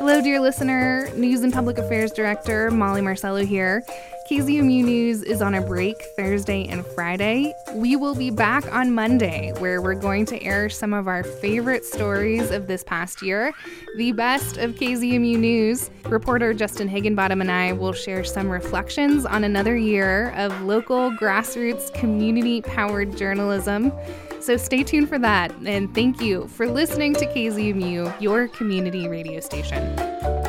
Hello, dear listener. News and Public Affairs Director Molly Marcello here. KZMU News is on a break Thursday and Friday. We will be back on Monday, where we're going to air some of our favorite stories of this past year, the best of KZMU News. Reporter Justin Higginbottom and I will share some reflections on another year of local grassroots community powered journalism. So stay tuned for that, and thank you for listening to KZMU, your community radio station.